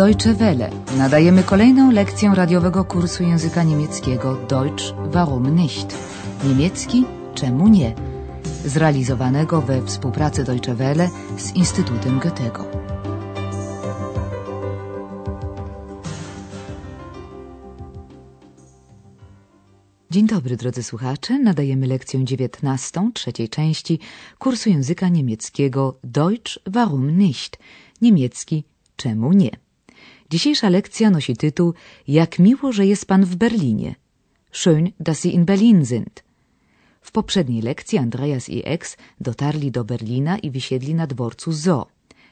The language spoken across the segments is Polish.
Deutsche Welle. Nadajemy kolejną lekcję radiowego kursu języka niemieckiego Deutsch warum nicht? Niemiecki czemu nie? Zrealizowanego we współpracy Deutsche Welle z Instytutem Goethego. Dzień dobry, drodzy słuchacze. Nadajemy lekcję dziewiętnastą, trzeciej części kursu języka niemieckiego Deutsch warum nicht? Niemiecki czemu nie? Dzisiejsza lekcja nosi tytuł Jak miło, że jest pan w Berlinie. Schön, dass Sie in Berlin sind. W poprzedniej lekcji Andreas i Ex dotarli do Berlina i wysiedli na dworcu Zoo.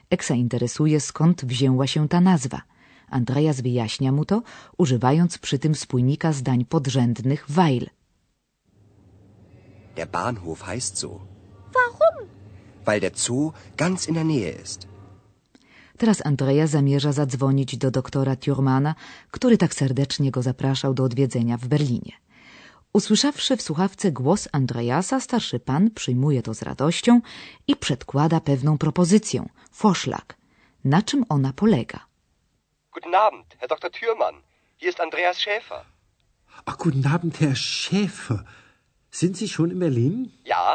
Eksa interesuje, skąd wzięła się ta nazwa. Andreas wyjaśnia mu to, używając przy tym spójnika zdań podrzędnych weil. Der Bahnhof heißt so, Warum? weil der Zoo ganz in der Nähe ist. Teraz Andrea zamierza zadzwonić do doktora Thurmana, który tak serdecznie go zapraszał do odwiedzenia w Berlinie. Usłyszawszy w słuchawce głos Andreasa, starszy pan przyjmuje to z radością i przedkłada pewną propozycję, Vorschlag. Na czym ona polega? Guten Abend, Herr Dr. Thürmann. Hier ist Andreas Schäfer. Ach, guten Abend, Herr Schäfer. Sind Sie schon in Berlin? Ja,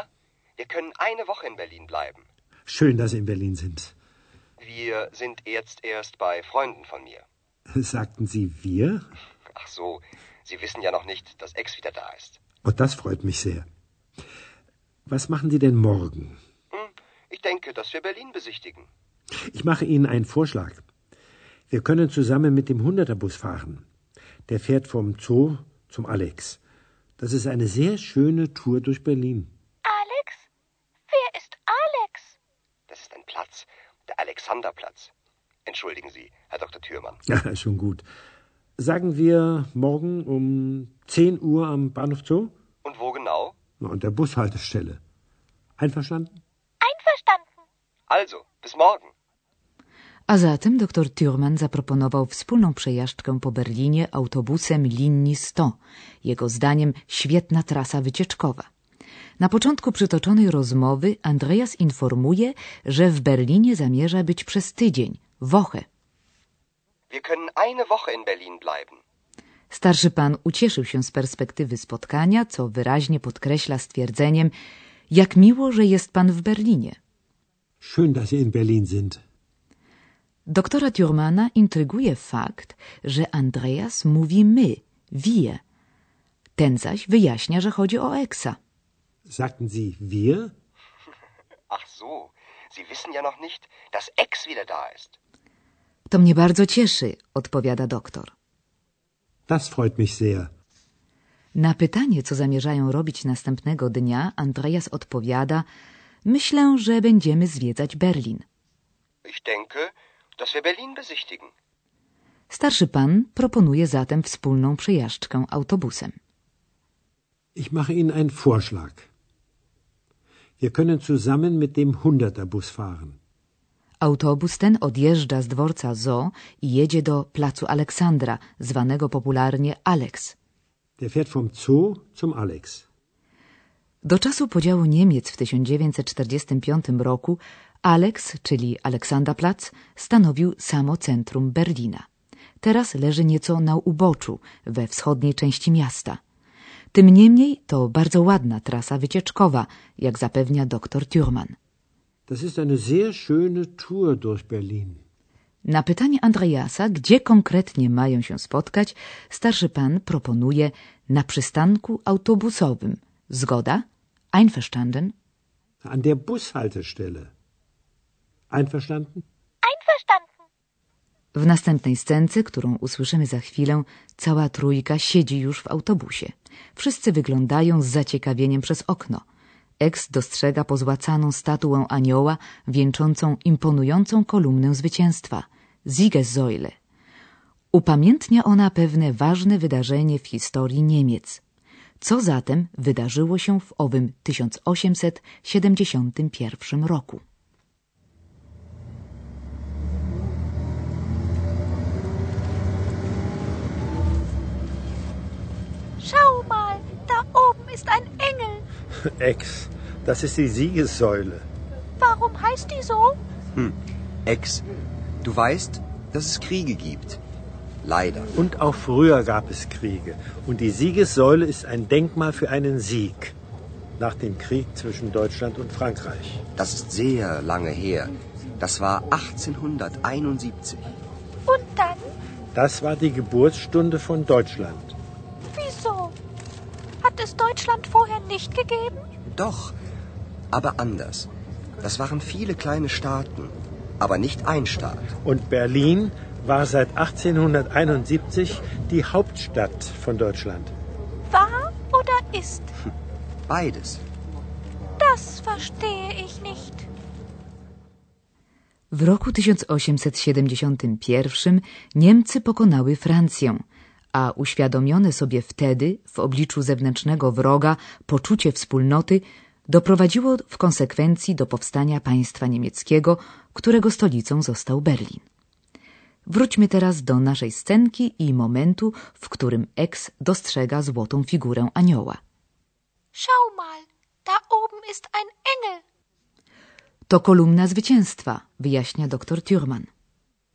wir können eine Woche in Berlin bleiben. Schön, dass Sie in Berlin sind. Wir sind jetzt erst bei Freunden von mir. Sagten Sie wir? Ach so, Sie wissen ja noch nicht, dass Ex wieder da ist. Und das freut mich sehr. Was machen Sie denn morgen? Hm, ich denke, dass wir Berlin besichtigen. Ich mache Ihnen einen Vorschlag. Wir können zusammen mit dem Hunderterbus fahren. Der fährt vom Zoo zum Alex. Das ist eine sehr schöne Tour durch Berlin. Alex? Wer ist Alex? Das ist ein Platz, der Alexanderplatz. Entschuldigen Sie, Herr Dr. Thürmann. Ja, schon gut. Sagen wir morgen um 10 Uhr am Bahnhof Zoo? Und wo genau? Na, an der Bushaltestelle. Einverstanden? Einverstanden. Also, bis morgen. A zatem dr Thurman zaproponował wspólną przejażdżkę po Berlinie autobusem linii 100. Jego zdaniem świetna trasa wycieczkowa. Na początku przytoczonej rozmowy Andreas informuje, że w Berlinie zamierza być przez tydzień, Woche. Wir können eine Woche in Berlin bleiben. Starszy pan ucieszył się z perspektywy spotkania, co wyraźnie podkreśla stwierdzeniem jak miło, że jest pan w Berlinie. Schön, dass Sie in Berlin sind. Doktora Thurmana intryguje fakt, że Andreas mówi my, wir. Ten zaś wyjaśnia, że chodzi o Eksa. Sagten Sie wir? Ach so, Sie wissen ja noch nicht, dass Ex wieder da ist. To mnie bardzo cieszy, odpowiada doktor. Das freut mich sehr. Na pytanie, co zamierzają robić następnego dnia, Andreas odpowiada: Myślę, że będziemy zwiedzać Berlin. Ich denke, dass wir Berlin besichtigen. Starszy pan proponuje zatem wspólną przejażdżkę autobusem. Ich mache Ihnen einen Vorschlag. Wir können zusammen mit dem Hunderterbus fahren. Autobus ten odjeżdża z dworca Zoo i jedzie do placu Aleksandra, zwanego popularnie Alex. Der fährt vom Zoo zum Alex. Do czasu podziału Niemiec w 1945 roku Alex, czyli Aleksanderplatz, stanowił samo centrum Berlina. Teraz leży nieco na uboczu, we wschodniej części miasta. Tym niemniej to bardzo ładna trasa wycieczkowa, jak zapewnia dr Thurman. Das ist eine sehr schöne Tour durch Berlin. Na pytanie Andreasa, gdzie konkretnie mają się spotkać, starszy pan proponuje na przystanku autobusowym. Zgoda? Einverstanden? An der Bushaltestelle. Einverstanden? Einverstanden. W następnej scence, którą usłyszymy za chwilę, cała trójka siedzi już w autobusie. Wszyscy wyglądają z zaciekawieniem przez okno. Ex dostrzega pozłacaną statuę anioła wieńczącą imponującą kolumnę zwycięstwa Siegessäule. Upamiętnia ona pewne ważne wydarzenie w historii Niemiec. Co zatem wydarzyło się w owym 1871 roku? Oben ist ein Engel. Ex, das ist die Siegessäule. Warum heißt die so? Ex, du weißt, dass es Kriege gibt. Leider. Und auch früher gab es Kriege. Und die Siegessäule ist ein Denkmal für einen Sieg. Nach dem Krieg zwischen Deutschland und Frankreich. Das ist sehr lange her. Das war 1871. Und dann? Das war die Geburtsstunde von Deutschland. Hat es Deutschland vorher nicht gegeben? Doch, aber anders. Das waren viele kleine Staaten, aber nicht ein Staat. Und Berlin war seit 1871 die Hauptstadt von Deutschland. War oder ist? Beides. Das verstehe ich nicht. W roku 1871 Niemcy pokonały Francję, a uświadomione sobie wtedy w obliczu zewnętrznego wroga poczucie wspólnoty doprowadziło w konsekwencji do powstania państwa niemieckiego, którego stolicą został Berlin. Wróćmy teraz do naszej scenki i momentu, w którym Ex dostrzega złotą figurę anioła. Schau mal, da oben ist ein Engel. To kolumna zwycięstwa, wyjaśnia dr Thürmann.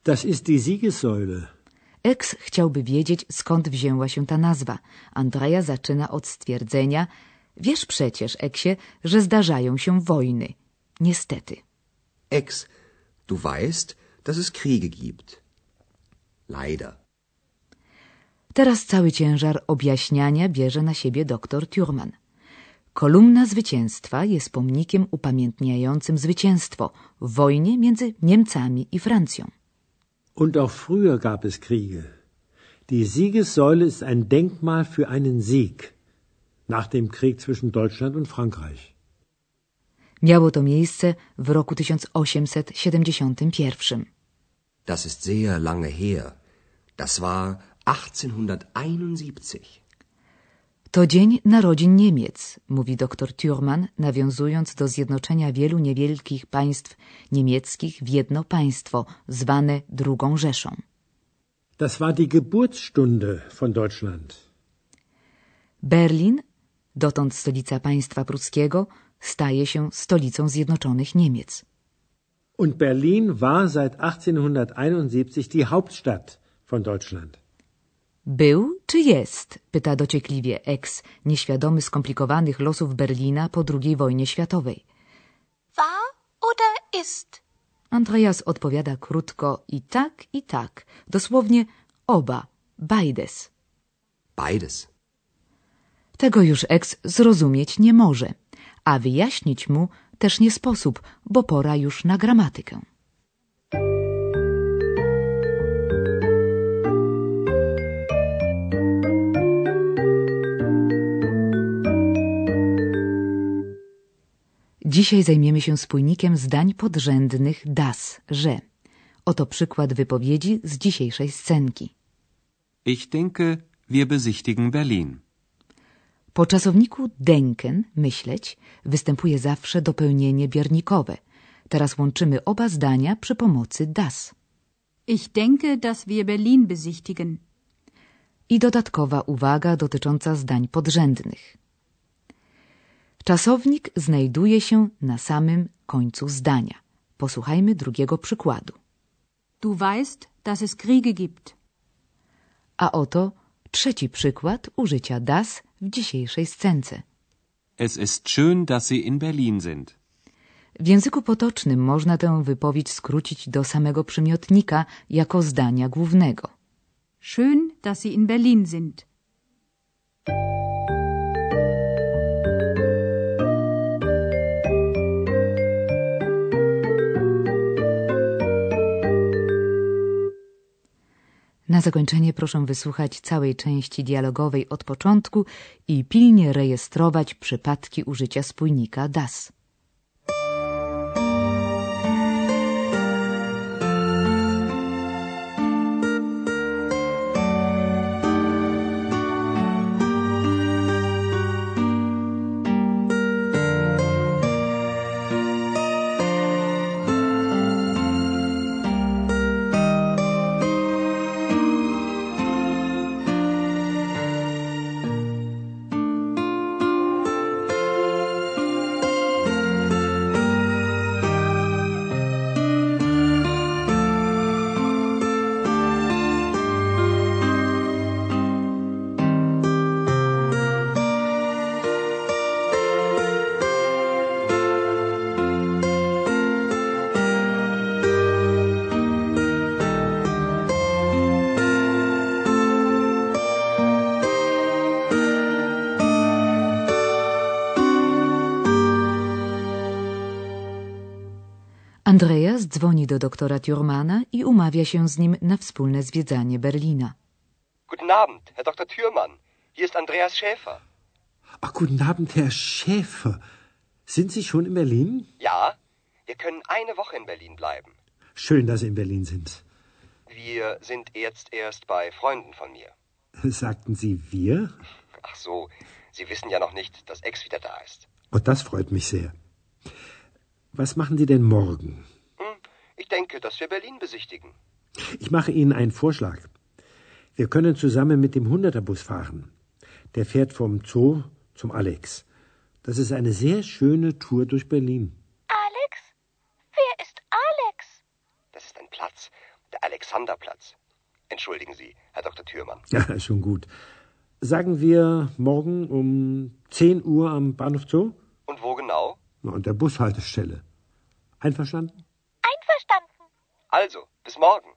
Das ist die Siegessäule. Ex chciałby wiedzieć, skąd wzięła się ta nazwa. Andrea zaczyna od stwierdzenia, wiesz przecież, Eksie, że zdarzają się wojny. Niestety. Ex, du weißt, dass es Kriege gibt. Leider. Teraz cały ciężar objaśniania bierze na siebie dr Thürmann. Kolumna zwycięstwa jest pomnikiem upamiętniającym zwycięstwo w wojnie między Niemcami i Francją. Und auch früher gab es Kriege. Die Siegessäule ist ein Denkmal für einen Sieg nach dem Krieg zwischen Deutschland und Frankreich. Miało to miejsce w roku 1871. Das ist sehr lange her. Das war 1871. To dzień narodzin Niemiec, mówi dr Thürmann, nawiązując do zjednoczenia wielu niewielkich państw niemieckich w jedno państwo, zwane drugą Rzeszą. Das war die Geburtsstunde von Deutschland. Berlin, dotąd stolica państwa pruskiego, staje się stolicą Zjednoczonych Niemiec. Und Berlin war seit 1871 die Hauptstadt von Deutschland. Był czy jest? pyta dociekliwie ex, nieświadomy skomplikowanych losów Berlina po II wojnie światowej. War oder ist? Andreas odpowiada krótko i tak, i tak. Dosłownie oba, beides. Beides. Tego już ex zrozumieć nie może, a wyjaśnić mu też nie sposób, bo pora już na gramatykę. Dzisiaj zajmiemy się spójnikiem zdań podrzędnych das, że. Oto przykład wypowiedzi z dzisiejszej scenki. Ich denke, wir besichtigen Berlin. Po czasowniku denken, myśleć, występuje zawsze dopełnienie biernikowe. Teraz łączymy oba zdania przy pomocy das. Ich denke, dass wir Berlin besichtigen. I dodatkowa uwaga dotycząca zdań podrzędnych. Czasownik znajduje się na samym końcu zdania. Posłuchajmy drugiego przykładu. Du weißt, dass es Kriege gibt. A oto trzeci przykład użycia das w dzisiejszej scence. Es ist schön, dass Sie in Berlin sind. W języku potocznym można tę wypowiedź skrócić do samego przymiotnika jako zdania głównego. Schön, dass Sie in Berlin sind. Na zakończenie proszę wysłuchać całej części dialogowej od początku i pilnie rejestrować przypadki użycia spójnika das. Andreas dzwoni do doktora Thürmana i umawia się z nim na wspólne zwiedzanie Berlina. Guten Abend, Herr Dr. Thürmann. Hier ist Andreas Schäfer. Ach, guten Abend, Herr Schäfer. Sind Sie schon in Berlin? Ja, wir können eine Woche in Berlin bleiben. Schön, dass Sie in Berlin sind. Wir sind jetzt erst bei Freunden von mir. Sagten Sie wir? Ach so, Sie wissen ja noch nicht, dass Ex wieder da ist. Oh, das freut mich sehr. Was machen Sie denn morgen? Hm, ich denke, dass wir Berlin besichtigen. Ich mache Ihnen einen Vorschlag. Wir können zusammen mit dem Hunderterbus fahren. Der fährt vom Zoo zum Alex. Das ist eine sehr schöne Tour durch Berlin. Alex? Wer ist Alex? Das ist ein Platz, der Alexanderplatz. Entschuldigen Sie, Herr Dr. Thürmann. Ja, schon gut. Sagen wir morgen um 10 Uhr am Bahnhof Zoo? Und wo genau? Na, an der Bushaltestelle. Einverstanden? Einverstanden. Also, bis morgen.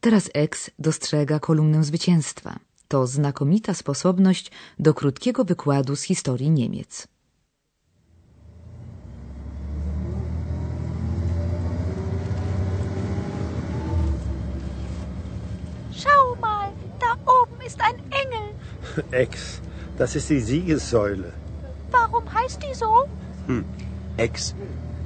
Teraz X dostrzega kolumnę zwycięstwa. To znakomita sposobność do krótkiego wykładu z historii Niemiec. Schau mal, da oben ist ein Engel. Ex, das ist die Siegessäule. Warum heißt die so? Hm, Ex,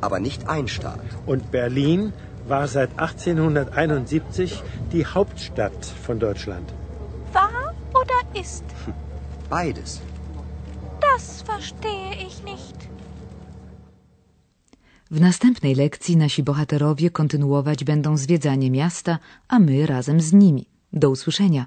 aber nicht ein Staat. Und Berlin war seit 1871 die Hauptstadt von Deutschland. War oder ist? Beides. Das verstehe ich nicht. W następnej lekcji nasi bohaterowie kontynuować będą zwiedzanie miasta, a my razem z nimi. Do usłyszenia.